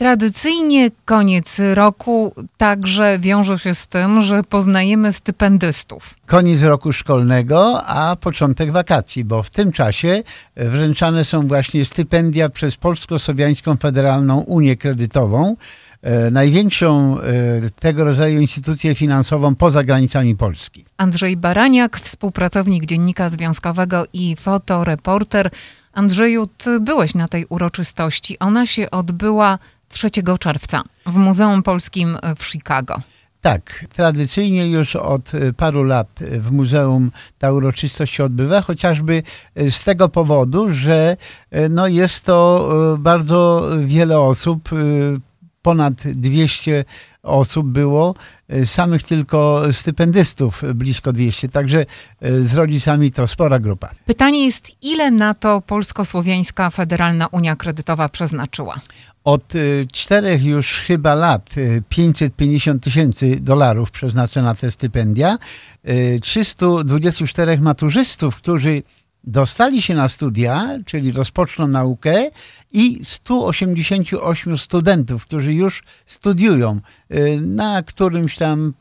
Tradycyjnie koniec roku także wiąże się z tym, że poznajemy stypendystów. Koniec roku szkolnego, a początek wakacji, bo w tym czasie wręczane są właśnie stypendia przez Polsko-Słowiańską Federalną Unię Kredytową, e, największą e, tego rodzaju instytucję finansową poza granicami Polski. Andrzej Baraniak, współpracownik Dziennika Związkowego i fotoreporter. Andrzeju, ty byłeś na tej uroczystości. Ona się odbyła 3 czerwca w Muzeum Polskim w Chicago. Tak, tradycyjnie już od e, paru lat w muzeum ta uroczystość się odbywa, chociażby e, z tego powodu, że no jest to bardzo wiele osób, ponad 200 osób było, samych tylko stypendystów blisko 200, także z rodzicami to spora grupa. Pytanie jest, ile na to Polsko-Słowiańska Federalna Unia Kredytowa przeznaczyła? Od y, czterech już chyba lat 550 y, tysięcy dolarów przeznacza na te stypendia. 324 y, maturzystów, którzy dostali się na studia, czyli rozpoczną naukę i 188 studentów, którzy już studiują na którymś tam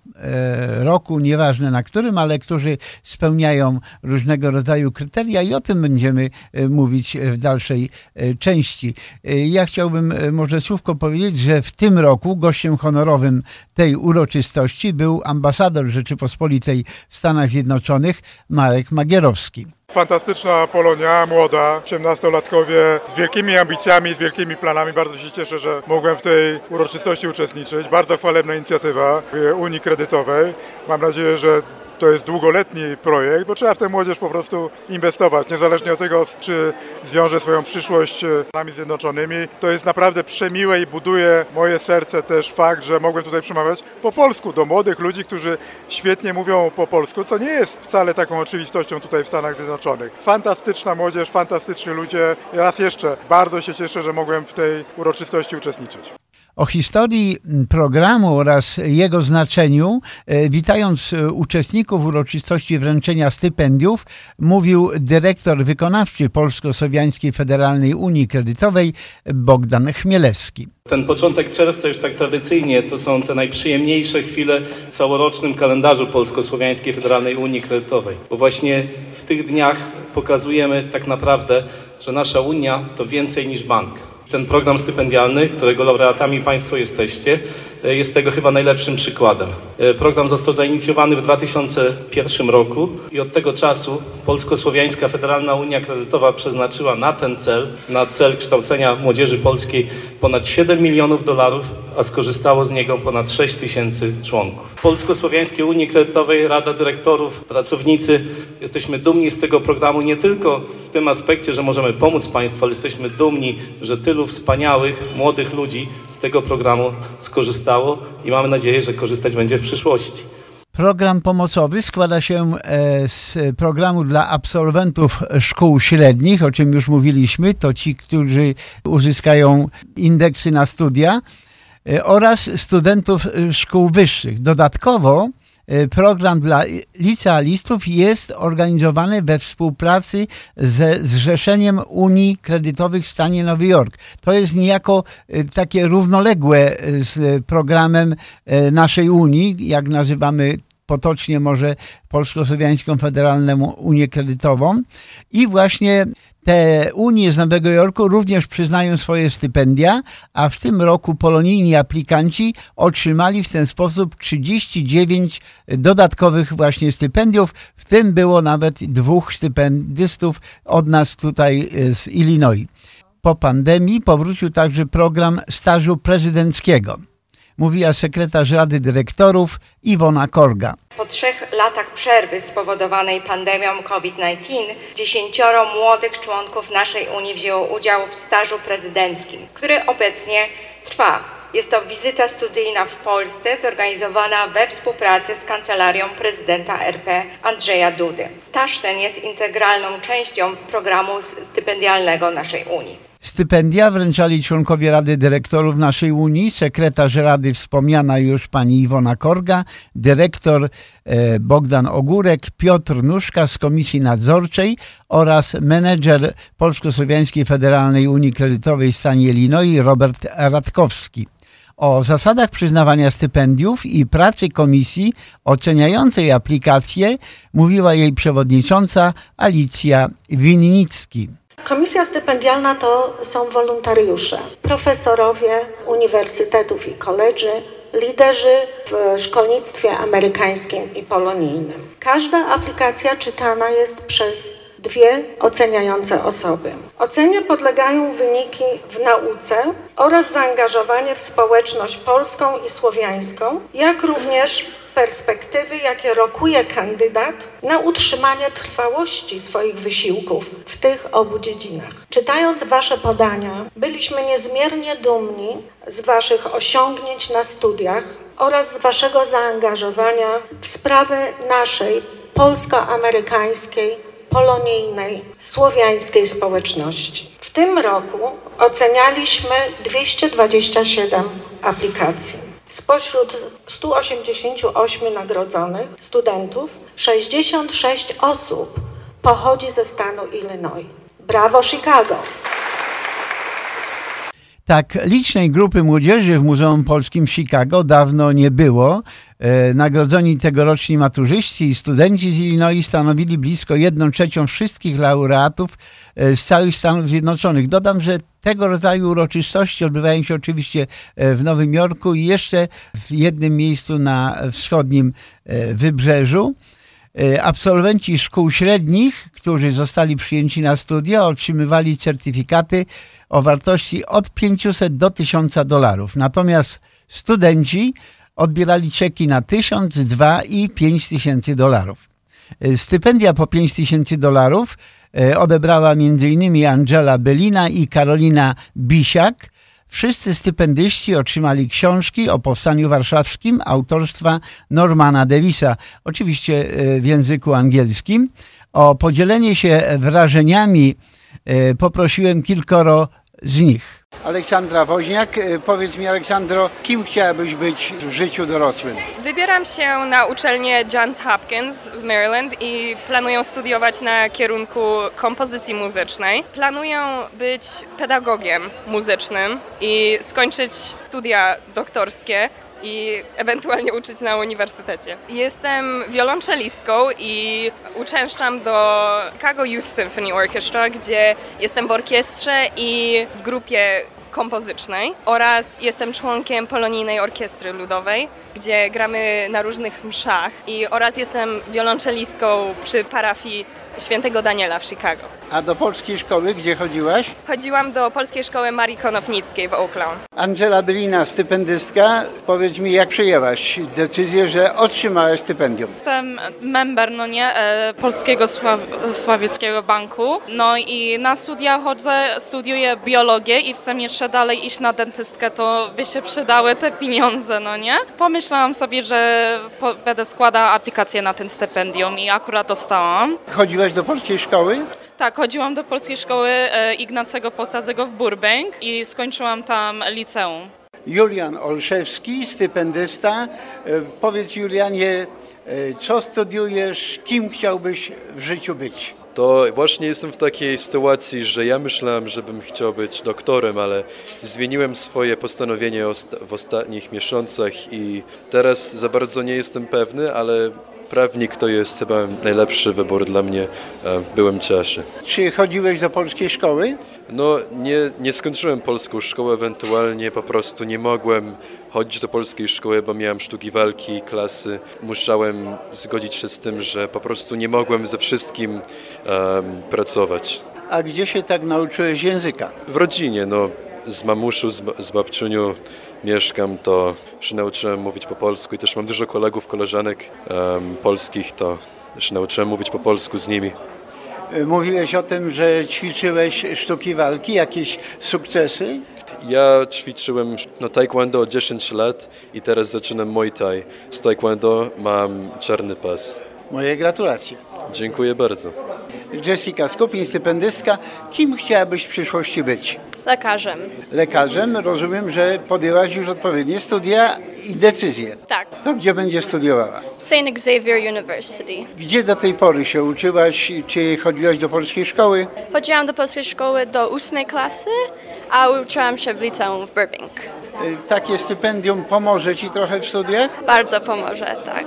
roku, nieważne na którym, ale którzy spełniają różnego rodzaju kryteria i o tym będziemy e, mówić w dalszej e, części. Ja chciałbym może słówko powiedzieć, że w tym roku gościem honorowym tej uroczystości był ambasador Rzeczypospolitej w Stanach Zjednoczonych Marek Magierowski. Fantastyczna Polonia, młoda, 18-latkowie z wielkimi ambicjami, z wielkimi planami. Bardzo się cieszę, że mogłem w tej uroczystości uczestniczyć. Bardzo chwalebna inicjatywa Unii Kredytowej. Mam nadzieję, że to jest długoletni projekt, bo trzeba w tę młodzież po prostu inwestować, niezależnie od tego, czy zwiąże swoją przyszłość z nami Zjednoczonymi. To jest naprawdę przemiłe i buduje moje serce też fakt, że mogłem tutaj przemawiać po polsku do młodych ludzi, którzy świetnie mówią po polsku, co nie jest wcale taką oczywistością tutaj w Stanach Zjednoczonych. Fantastyczna młodzież, fantastyczni ludzie. Raz jeszcze bardzo się cieszę, że mogłem w tej uroczystości uczestniczyć. O historii programu oraz jego znaczeniu, e, witając e, uczestników uroczystości wręczenia stypendiów, mówił dyrektor wykonawczy Polsko-Słowiańskiej Federalnej Unii Kredytowej Bogdan Chmielewski. Ten początek czerwca już tak tradycyjnie to są te najprzyjemniejsze chwile w całorocznym kalendarzu Polsko-Słowiańskiej Federalnej Unii Kredytowej, bo właśnie w tych dniach pokazujemy tak naprawdę, że nasza Unia to więcej niż bank ten program stypendialny, którego laureatami Państwo jesteście, E, jest tego chyba najlepszym przykładem. E, program został zainicjowany w 2001 roku i od tego czasu Polsko-Słowiańska Federalna Unia Kredytowa przeznaczyła na ten cel, na cel kształcenia młodzieży polskiej ponad 7 milionów dolarów, a skorzystało z niego ponad 6 tysięcy członków. Polsko-Słowiańskiej Unii Kredytowej, Rada Dyrektorów, pracownicy, jesteśmy dumni z tego programu nie tylko w tym aspekcie, że możemy pomóc Państwu, ale jesteśmy dumni, że tylu wspaniałych, młodych ludzi z tego programu skorzystało i mamy nadzieję, że korzystać będzie w przyszłości. Program pomocowy składa się e, z programu dla absolwentów szkół średnich, o czym już mówiliśmy, to ci, którzy uzyskają indeksy na studia, oraz studentów szkół wyższych. Dodatkowo E, program dla licealistów jest organizowany we współpracy ze Zrzeszeniem Unii Kredytowych w stanie Nowy Jork. To jest niejako takie równoległe z programem naszej Unii, jak nazywamy potocznie może Polsko-Słowiańską Federalną Unię Kredytową i właśnie te Unie z Nowego Jorku również przyznają swoje stypendia, a w tym roku polonijni aplikanci otrzymali w ten sposób 39 dodatkowych właśnie stypendiów. W tym było nawet dwóch stypendystów od nas tutaj z Illinois. Po pandemii powrócił także program stażu prezydenckiego mówiła sekretarz Rady Dyrektorów Iwona Korga. Po trzech latach przerwy spowodowanej pandemią COVID-19 dziesięcioro młodych członków naszej Unii wzięło udział w stażu prezydenckim, który obecnie trwa. Jest to wizyta studyjna w Polsce zorganizowana we współpracy z Kancelarią Prezydenta RP Andrzeja Dudy. Staż ten jest integralną częścią programu stypendialnego naszej Unii. Stypendia wręczali członkowie Rady Dyrektorów naszej Unii, sekretarz Rady wspomniana już pani Iwona Korga, dyrektor e, Bogdan Ogórek, Piotr Nuszka z Komisji Nadzorczej oraz menedżer Polsko-Słowiańskiej Federalnej Unii Kredytowej w stanie Robert Radkowski. O zasadach przyznawania stypendiów i pracy komisji oceniającej aplikacje mówiła jej przewodnicząca Alicja Winnicki. Komisja stypendialna to są wolontariusze, profesorowie uniwersytetów i koledży, liderzy w szkolnictwie amerykańskim i polonijnym. Każda aplikacja czytana jest przez dwie oceniające osoby. Ocenie podlegają wyniki w nauce oraz zaangażowanie w społeczność polską i słowiańską, jak również perspektywy, jakie rokuje kandydat na utrzymanie trwałości swoich wysiłków w tych obu dziedzinach. Czytając Wasze podania, byliśmy niezmiernie dumni z Waszych osiągnięć na studiach oraz z Waszego zaangażowania w sprawy naszej polsko-amerykańskiej, polonijnej, słowiańskiej społeczności. W tym roku ocenialiśmy 227 aplikacji. Spośród 188 nagrodzonych studentów 66 osób pochodzi ze stanu Illinois. Brawo Chicago! Tak licznej grupy młodzieży w Muzeum Polskim Chicago dawno nie było. E, Nagrodzeni tegoroczni maturzyści i studenci z Illinois stanowili blisko 1 trzecią wszystkich laureatów e, z całych Stanów Zjednoczonych. Dodam, że tego rodzaju uroczystości odbywają się oczywiście e, w Nowym Jorku i jeszcze w jednym miejscu na wschodnim wybrzeżu. E, Absolwenci szkół średnich, którzy zostali przyjęci na studia, otrzymywali certyfikaty o wartości od 500 do 1000 dolarów. Natomiast studenci odbierali czeki na 1000, 2 i 5000 dolarów. E, Stypendia po 5000 dolarów e, odebrała m.in. Angela Belina i Karolina Bisiak. Wszyscy stypendyści otrzymali książki o Powstaniu Warszawskim autorstwa Normana Davisa, oczywiście e, w języku angielskim. O podzielenie się wrażeniami e, poprosiłem kilkoro z nich. Aleksandra Woźniak, e, powiedz mi Aleksandro, kim chciałabyś być w życiu dorosłym? Wybieram się na uczelnię Johns Hopkins w Maryland i planuję studiować na kierunku kompozycji muzycznej. Planuję być pedagogiem muzycznym i skończyć studia doktorskie i ewentualnie uczyć na uniwersytecie. Jestem wiolonczelistką i uczęszczam do Chicago Youth Symphony Orchestra, gdzie jestem w orkiestrze i w grupie kompozycznej oraz jestem członkiem Polonijnej Orkiestry Ludowej, gdzie gramy na różnych mszach i oraz jestem wiolonczelistką przy parafii Świętego Daniela w Chicago. A do polskiej szkoły, gdzie chodziłaś? Chodziłam do Polskiej Szkoły Marii Konopnickiej w Oaklawn. Angela Bylina, stypendystka. Powiedz mi, jak przyjęłaś decyzję, że otrzymałaś stypendium? Jestem member, no nie, e, Polskiego Sław Sławieckiego Banku. No i na studia chodzę, studiuję biologię i chcę jeszcze dalej iść na dentystkę, to by się przydały te pieniądze, no nie? Pomyślałam sobie, że będę składała aplikację na ten stypendium i akurat dostałam. Chodziłaś do polskiej szkoły? Tak, chodziłam do Polskiej Szkoły e, Ignacego Posadzego w Burbank i skończyłam tam liceum. Julian Olszewski, stypendysta. E, Powiedz Julianie, e, co studiujesz, kim chciałbyś w życiu być? To właśnie jestem w takiej sytuacji, że ja myślałem, żebym chciał być doktorem, ale zmieniłem swoje postanowienie osta- w ostatnich miesiącach i teraz za bardzo nie jestem pewny, ale prawnik to jest chyba najlepszy wybór dla mnie e, w byłym czasie. Czy chodziłeś do polskiej szkoły? No, nie, nie skończyłem polską szkołę, ewentualnie po prostu nie mogłem chodzić do polskiej szkoły, bo miałem sztuki walki, klasy. Musiałem zgodzić się z tym, że po prostu nie mogłem ze wszystkim em, pracować. A gdzie się tak nauczyłeś języka? W rodzinie, no, z mamuszu, z, z babciunią mieszkam, to się nauczyłem mówić po polsku i też mam dużo kolegów, koleżanek em, polskich, to się nauczyłem mówić po polsku z nimi. E, Mówiłeś o tym, że ćwiczyłeś sztuki walki, jakieś sukcesy? Ja ćwiczyłem no, taekwondo 10 lat i teraz zaczynam Muay Thai. Z taekwondo mam czarny pas. Moje gratulacje. Dziękuję bardzo. Jessica Skupin, stypendystka. Kim chciałabyś w przyszłości być? Lekarzem. Lekarzem. Rozumiem, że podjęłaś już odpowiednie studia i decyzje. Tak. To gdzie będziesz studiowała? St. Xavier University. Gdzie do tej pory się uczyłaś? Czy chodziłaś do polskiej szkoły? Chodziłam do polskiej szkoły do ósmej klasy, a uczyłam się w liceum w Burbank. Y, Takie stypendium pomoże Ci trochę w studiach? Bardzo pomoże, tak.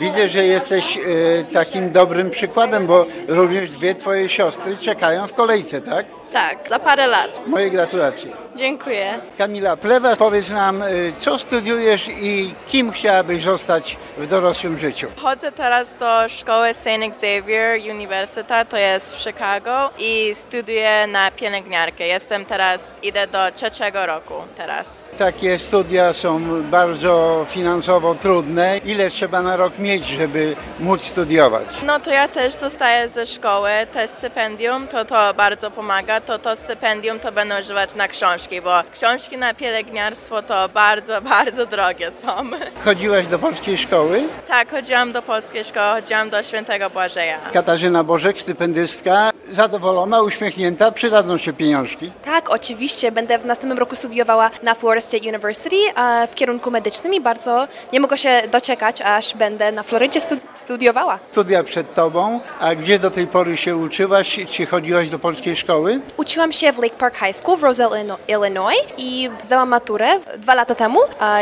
Widzę, że jesteś y, takim dobrym przykładem, bo również dwie Twoje siostry czekają w kolejce, tak? Tak, za parę lat. Moje gratulacje. Dziękuję. Kamila Plewa, powiedz nam, y, co studiujesz i kim chciałabyś zostać w dorosłym życiu? Chodzę teraz do szkoły St. Xavier Uniwersytet, to jest w Chicago i studiuję na pielęgniarkę. Jestem teraz, idę do trzeciego roku teraz. Takie studia są bardzo finansowo trudne. Ile trzeba na rok mieć, żeby móc studiować? No to ja też dostaję ze szkoły te stypendium, to to bardzo pomaga. To to stypendium to będę używać na książki, bo książki na pielęgniarstwo to bardzo, bardzo drogie są. Chodziłaś do polskiej szkoły? Tak, chodziłam do polskiej szkoły, chodziłam do Świętego Błażeja. Katarzyna Bożek, stypendystka, zadowolona, uśmiechnięta, przydadzą się pieniążki. Tak, oczywiście. Będę w następnym roku studiowała na Florida State University w kierunku medycznym i bardzo nie mogę się doczekać, aż będę na Florydzie stu- studiowała. Studia przed tobą, a gdzie do tej pory się uczyłaś? Czy chodziłaś do polskiej szkoły? Uczyłam się w Lake Park High School w Roselle, Illino- Illinois i zdałam maturę dwa lata temu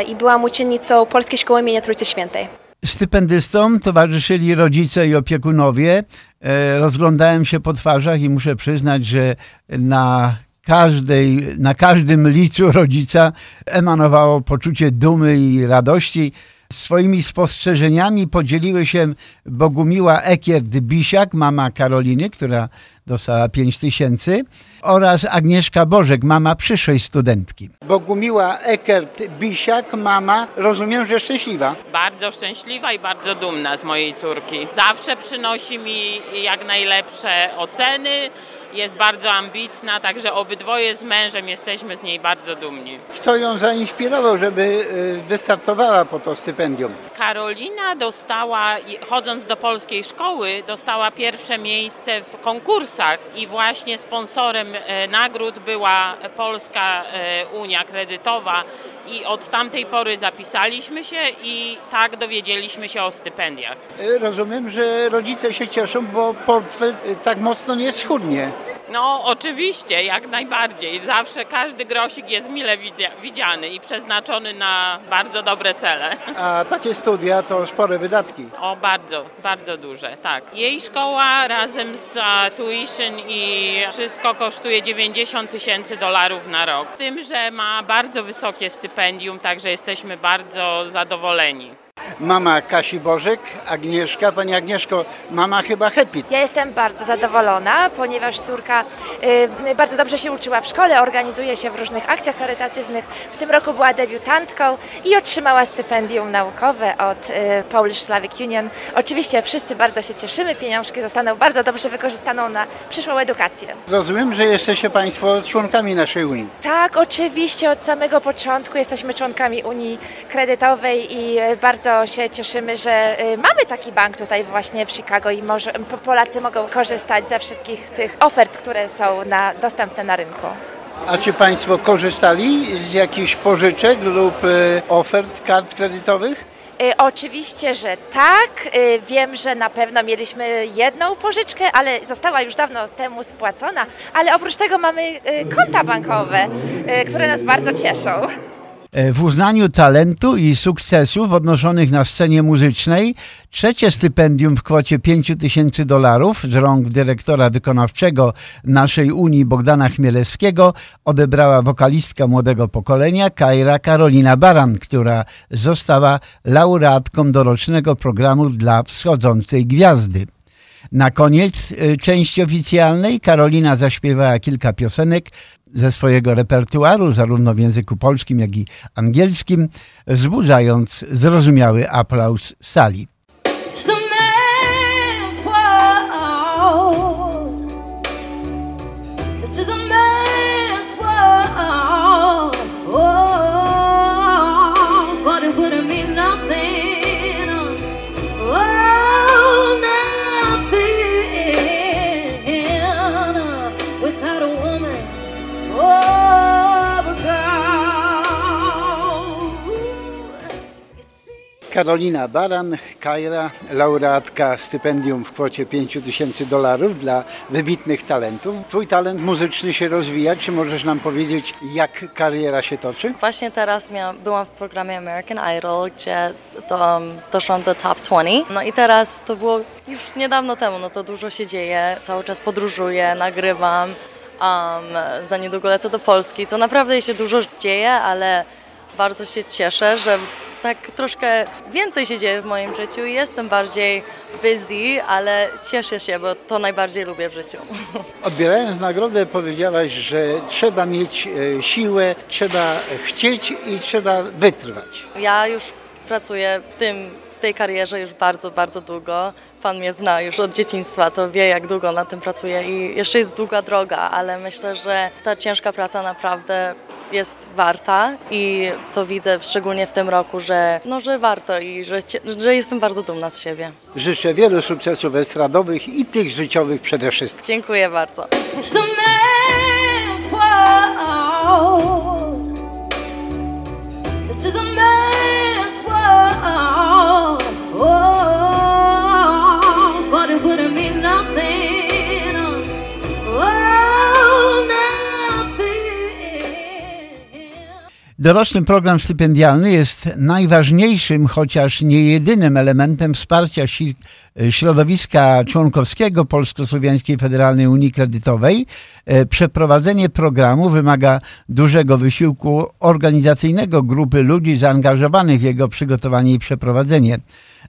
i byłam uczennicą Polskiej Szkoły imienia Trójcy Świętej. Stypendystom towarzyszyli rodzice i opiekunowie. E, Rozglądałem się po twarzach i muszę przyznać, że na każdej, na każdym licu rodzica emanowało poczucie dumy i radości. Swoimi spostrzeżeniami podzieliły się Bogumiła Ekiert-Bisiak, mama Karoliny, która dostała 5 tysięcy, oraz Agnieszka Bożek, mama przyszłej studentki. Bogumiła Ekiert-Bisiak, mama, rozumiem, że szczęśliwa. Bardzo szczęśliwa i bardzo dumna z mojej córki. Zawsze przynosi mi jak najlepsze oceny, jest bardzo ambitna, także obydwoje z mężem jesteśmy z niej bardzo dumni. Kto ją zainspirował, żeby y, wystartowała po to stypendium? Karolina dostała, chodząc do polskiej szkoły, dostała pierwsze miejsce w konkursach i właśnie sponsorem e, nagród była Polska e, Unia Kredytowa i od tamtej pory zapisaliśmy się i tak dowiedzieliśmy się o stypendiach. Rozumiem, że rodzice się cieszą, bo portfel y, tak mocno nie schudnie. No, oczywiście, jak najbardziej. Zawsze każdy grosik jest mile widzia- widziany i przeznaczony na bardzo dobre cele. A takie studia to spore wydatki. O, bardzo, bardzo duże, tak. Jej szkoła razem z tuition i wszystko kosztuje 90 tysięcy dolarów na rok. Tym, że ma bardzo wysokie stypendium, także jesteśmy bardzo zadowoleni. Mama Kasi Bożek, Agnieszka. Pani Agnieszko, mama chyba happy. Ja jestem bardzo zadowolona, ponieważ córka y, bardzo dobrze się uczyła w szkole, organizuje się w różnych akcjach charytatywnych. W tym roku była debiutantką i otrzymała stypendium naukowe od y, Polish Slavic Union. Oczywiście wszyscy bardzo się cieszymy, pieniążki zostaną bardzo dobrze wykorzystane na przyszłą edukację. Rozumiem, że jesteście Państwo członkami naszej Unii. Tak, oczywiście od samego początku jesteśmy członkami Unii Kredytowej i y, bardzo się cieszymy, że y, mamy taki bank tutaj właśnie w Chicago i może, po- Polacy mogą korzystać ze wszystkich tych ofert, które są na, dostępne na rynku. A czy Państwo korzystali z jakichś pożyczek lub y, ofert kart kredytowych? Y, Oczywiście, że tak. Wiem, że na pewno mieliśmy jedną pożyczkę, ale została już dawno temu spłacona. Ale oprócz tego mamy konta bankowe, które nas bardzo cieszą. E, W uznaniu talentu i sukcesów odnoszonych na scenie muzycznej trzecie stypendium w kwocie 5 tysięcy dolarów z rąk dyrektora wykonawczego naszej Unii Bogdana Chmielewskiego odebrała wokalistka młodego pokolenia Kajra Karolina Baran, która została laureatką dorocznego programu dla wschodzącej gwiazdy. Na koniec y, części oficjalnej Karolina zaśpiewała kilka piosenek ze swojego repertuaru, zarówno w języku polskim, jak i angielskim, wzbudzając zrozumiały aplauz sali. Karolina Baran, Kajra, laureatka stypendium w kwocie 5000 dolarów dla wybitnych talentów. Twój talent muzyczny się rozwija. Czy możesz nam powiedzieć, jak kariera się toczy? Właśnie teraz miał, byłam w programie American Idol, gdzie um, doszłam do top 20. No i teraz to było już niedawno temu, no to dużo się dzieje. Cały czas podróżuję, nagrywam. Um, za niedługo lecę do Polski, co naprawdę się dużo dzieje, ale bardzo się cieszę, że tak troszkę więcej się dzieje w moim życiu i jestem bardziej busy, ale cieszę się, bo to najbardziej lubię w życiu. Odbierając nagrodę powiedziałaś, że trzeba mieć e, siłę, trzeba chcieć i trzeba wytrwać. Ja już pracuję w tym, w tej karierze już bardzo, bardzo długo. Pan mnie zna już od dzieciństwa, to wie jak długo na tym pracuję i jeszcze jest długa droga, ale myślę, że ta ciężka praca naprawdę jest warta i to widzę szczególnie w tym roku, że, no, że warto i że, że jestem bardzo dumna z siebie. Życzę wielu sukcesów estradowych i tych życiowych przede wszystkim. Dziękuję bardzo. This is a man's Doroczny program stypendialny jest najważniejszym, chociaż nie jedynym elementem wsparcia środowiska członkowskiego Polsko-Słowiańskiej Federalnej Unii Kredytowej. E, Przeprowadzenie programu wymaga dużego wysiłku organizacyjnego grupy ludzi zaangażowanych w jego przygotowanie i przeprowadzenie.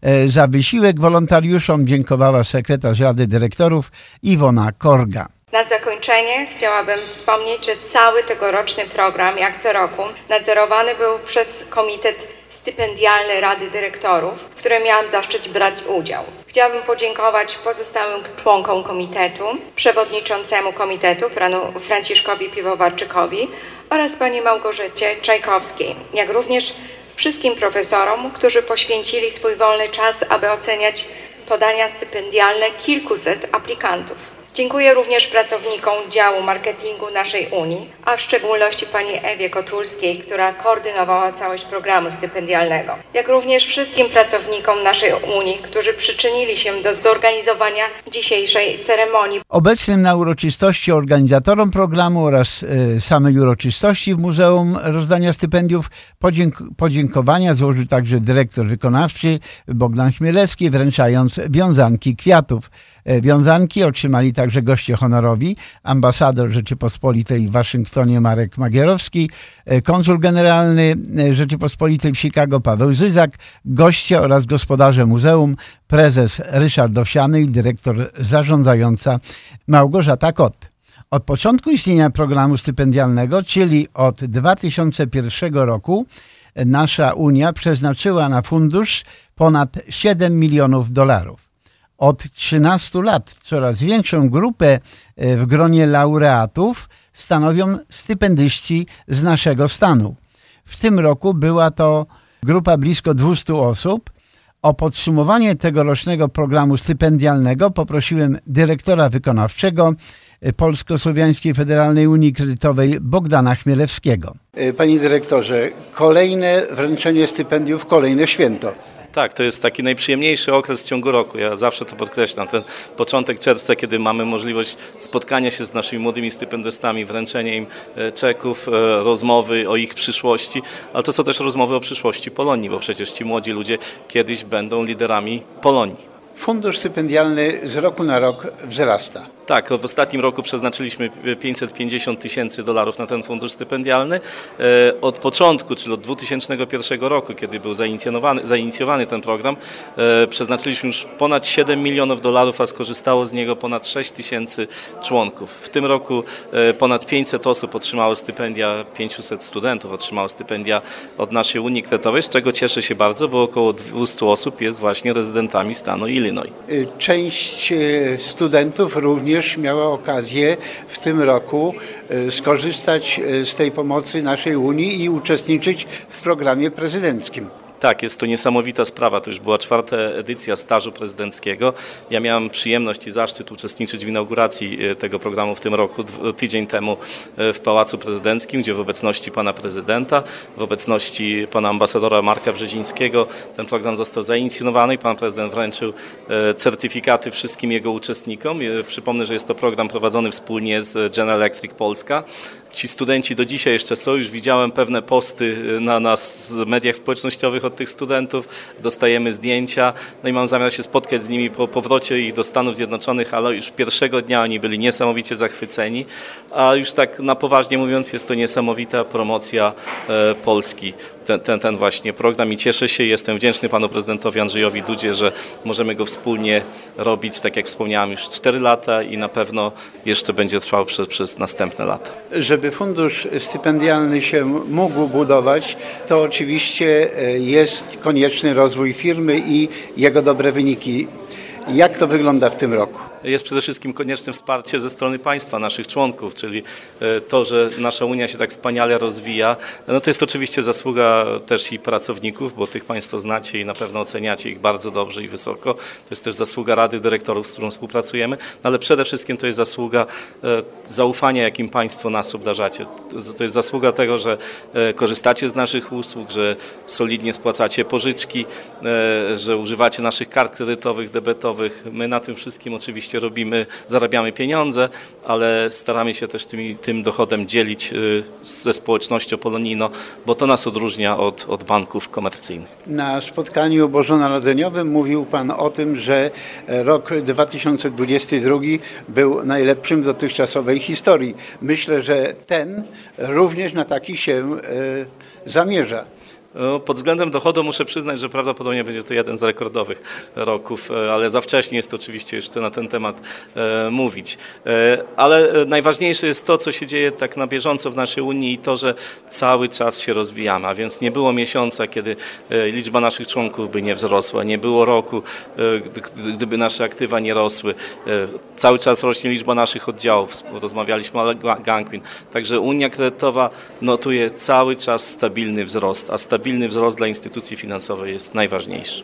E, Za wysiłek wolontariuszom dziękowała sekretarz Rady Dyrektorów Iwona Korga. Na zakończenie chciałabym wspomnieć, że cały tegoroczny program, jak co roku, nadzorowany był przez Komitet Stypendialny Rady Dyrektorów, w którym miałam zaszczyt brać udział. Chciałabym podziękować pozostałym członkom komitetu, przewodniczącemu komitetu, panu Franciszkowi Piwowarczykowi oraz pani Małgorzacie Czajkowskiej, jak również wszystkim profesorom, którzy poświęcili swój wolny czas, aby oceniać podania stypendialne kilkuset aplikantów. Dziękuję również pracownikom działu marketingu naszej Unii, a w szczególności pani Ewie Kotulskiej, która koordynowała całość programu stypendialnego, jak również wszystkim pracownikom naszej Unii, którzy przyczynili się do zorganizowania dzisiejszej ceremonii. Obecnym na uroczystości organizatorom programu oraz e, samej uroczystości w Muzeum Rozdania Stypendiów podzięk- podziękowania złożył także dyrektor wykonawczy Bogdan Chmielewski, wręczając wiązanki kwiatów. E, Wiązanki otrzymali także goście honorowi, ambasador Rzeczypospolitej w Waszyngtonie Marek Magierowski, e, konsul generalny e, Rzeczypospolitej w Chicago Paweł Zyzak, goście oraz gospodarze muzeum, prezes Ryszard Owsiany i dyrektor zarządzająca Małgorzata Kot. Od początku istnienia programu stypendialnego, czyli od 2001 roku, nasza Unia przeznaczyła na fundusz ponad 7 milionów dolarów. Od 13 lat coraz większą grupę e, w gronie laureatów stanowią stypendyści z naszego stanu. W tym roku była to grupa blisko 200 osób. O podsumowanie tegorocznego programu stypendialnego poprosiłem dyrektora wykonawczego Polsko-Słowiańskiej Federalnej Unii Kredytowej Bogdana Chmielewskiego. E, Panie dyrektorze, kolejne wręczenie stypendiów, kolejne święto. Tak, to jest taki najprzyjemniejszy okres w ciągu roku. Ja zawsze to podkreślam. Ten początek czerwca, kiedy mamy możliwość spotkania się z naszymi młodymi stypendystami, wręczenia im e, czeków, e, rozmowy o ich przyszłości, ale to są też rozmowy o przyszłości Polonii, bo przecież ci młodzi ludzie kiedyś będą liderami Polonii. Fundusz stypendialny z roku na rok wzrasta. Tak, w ostatnim roku przeznaczyliśmy 550 tysięcy dolarów na ten fundusz stypendialny. E, Od początku, czyli od 2001 roku, kiedy był zainicjowany, zainicjowany ten program, e, przeznaczyliśmy już ponad 7 milionów dolarów, a skorzystało z niego ponad 6 tysięcy członków. W tym roku e, ponad 500 osób otrzymało stypendia, 500 studentów otrzymało stypendia od naszej Unii Kredytowej, z czego cieszę się bardzo, bo około 200 osób jest właśnie rezydentami stanu Illinois. Y, Część y, studentów również miała okazję w tym roku y, skorzystać y, z tej pomocy naszej Unii i uczestniczyć w programie prezydenckim. Tak, jest to niesamowita sprawa. To już była czwarta edycja stażu prezydenckiego. Ja miałem przyjemność i zaszczyt uczestniczyć w inauguracji e, tego programu w tym roku, tydzień temu e, w Pałacu Prezydenckim, gdzie w obecności pana prezydenta, w obecności pana ambasadora Marka Brzezińskiego ten program został zainicjowany i pan prezydent wręczył e, certyfikaty wszystkim jego uczestnikom. Przypomnę, że jest to program prowadzony wspólnie z General Electric Polska. Ci studenci do dzisiaj jeszcze są, już widziałem pewne posty na nas mediach społecznościowych od tych studentów, dostajemy zdjęcia, no i mam zamiar się spotkać z nimi po powrocie ich do Stanów Zjednoczonych, ale już pierwszego dnia oni byli niesamowicie zachwyceni, a już tak na poważnie mówiąc jest to niesamowita promocja e, Polski ten, ten, ten właśnie program i cieszę się, jestem wdzięczny panu prezydentowi Andrzejowi Dudzie, że możemy go wspólnie robić, tak jak wspomniałem, już 4 lata i na pewno jeszcze będzie trwał przez, przez następne lata. Żeby fundusz stypendialny się mógł budować, to oczywiście e, jest konieczny rozwój firmy i jego dobre wyniki. Jak to wygląda w tym roku? Jest przede wszystkim konieczne wsparcie ze strony państwa, naszych członków, czyli e, to, że nasza Unia się tak wspaniale rozwija, no to jest oczywiście zasługa też i pracowników, bo tych Państwo znacie i na pewno oceniacie ich bardzo dobrze i wysoko. To jest też zasługa Rady Dyrektorów, z którą współpracujemy, no ale przede wszystkim to jest zasługa e, zaufania, jakim Państwo nas obdarzacie. To jest zasługa tego, że e, korzystacie z naszych usług, że solidnie spłacacie pożyczki, że używacie naszych kart kredytowych, debetowych. My na tym wszystkim oczywiście oczywiście robimy, zarabiamy pieniądze, ale staramy się też tymi, tym dochodem dzielić y, ze społecznością polonijną, bo to nas odróżnia od, od banków komercyjnych. Na spotkaniu bożonarodzeniowym mówił Pan o tym, że rok 2022 był najlepszym w dotychczasowej historii. Myślę, że ten również na taki się y, zamierza. No, pod względem dochodu muszę przyznać, że prawdopodobnie będzie to jeden z rekordowych roków, e, ale za wcześnie jest oczywiście jeszcze na ten temat e, mówić. E, ale najważniejsze jest to, co się dzieje tak na bieżąco w naszej Unii i to, że cały czas się rozwijamy, a więc nie było miesiąca, kiedy liczba naszych członków by nie wzrosła, nie było roku, gdyby nasze aktywa nie rosły. Cały czas rośnie liczba naszych oddziałów, rozmawialiśmy o Gangwin. Także Unia Kredytowa notuje cały czas stabilny wzrost, a stabilny stabilny wzrost dla instytucji finansowej jest najważniejszy.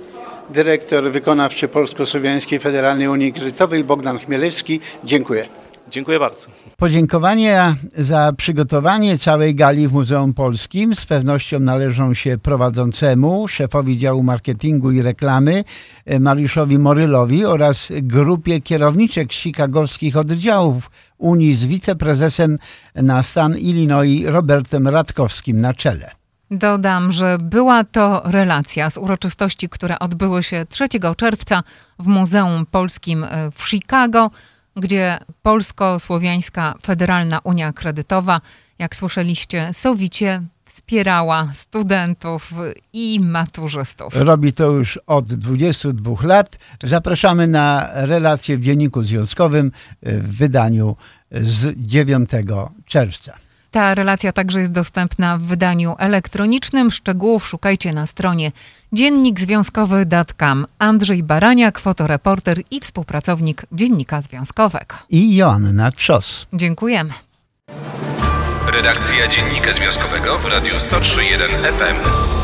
Dyrektor wykonawczy Polsko-Słowiańskiej Federalnej Unii Kredytowej Bogdan Chmielewski. Dziękuję. Dziękuję bardzo. Podziękowania za przygotowanie całej gali w Muzeum Polskim z pewnością należą się prowadzącemu, szefowi działu marketingu i reklamy Mariuszowi Morylowi oraz grupie kierowniczek chicagowskich oddziałów Unii z wiceprezesem na stan Illinois Robertem Radkowskim na czele. Dodam, że była to relacja z uroczystości, które odbyły się 3 czerwca w Muzeum Polskim e, w Chicago, gdzie Polsko-Słowiańska Federalna Unia Kredytowa, jak słyszeliście, sowicie wspierała studentów i maturzystów. Robi to już od 22 lat. Zapraszamy na relację w Dzienniku Związkowym w wydaniu z 9 czerwca. Ta relacja także jest dostępna w wydaniu elektronicznym. Szczegółów szukajcie na stronie dziennikzwiązkowy.com. Andrzej Baraniak, fotoreporter i współpracownik Dziennika Związkowego. I Joanna Trzos. Dziękujemy. Redakcja Dziennika Związkowego w Radiu 103.1 FM.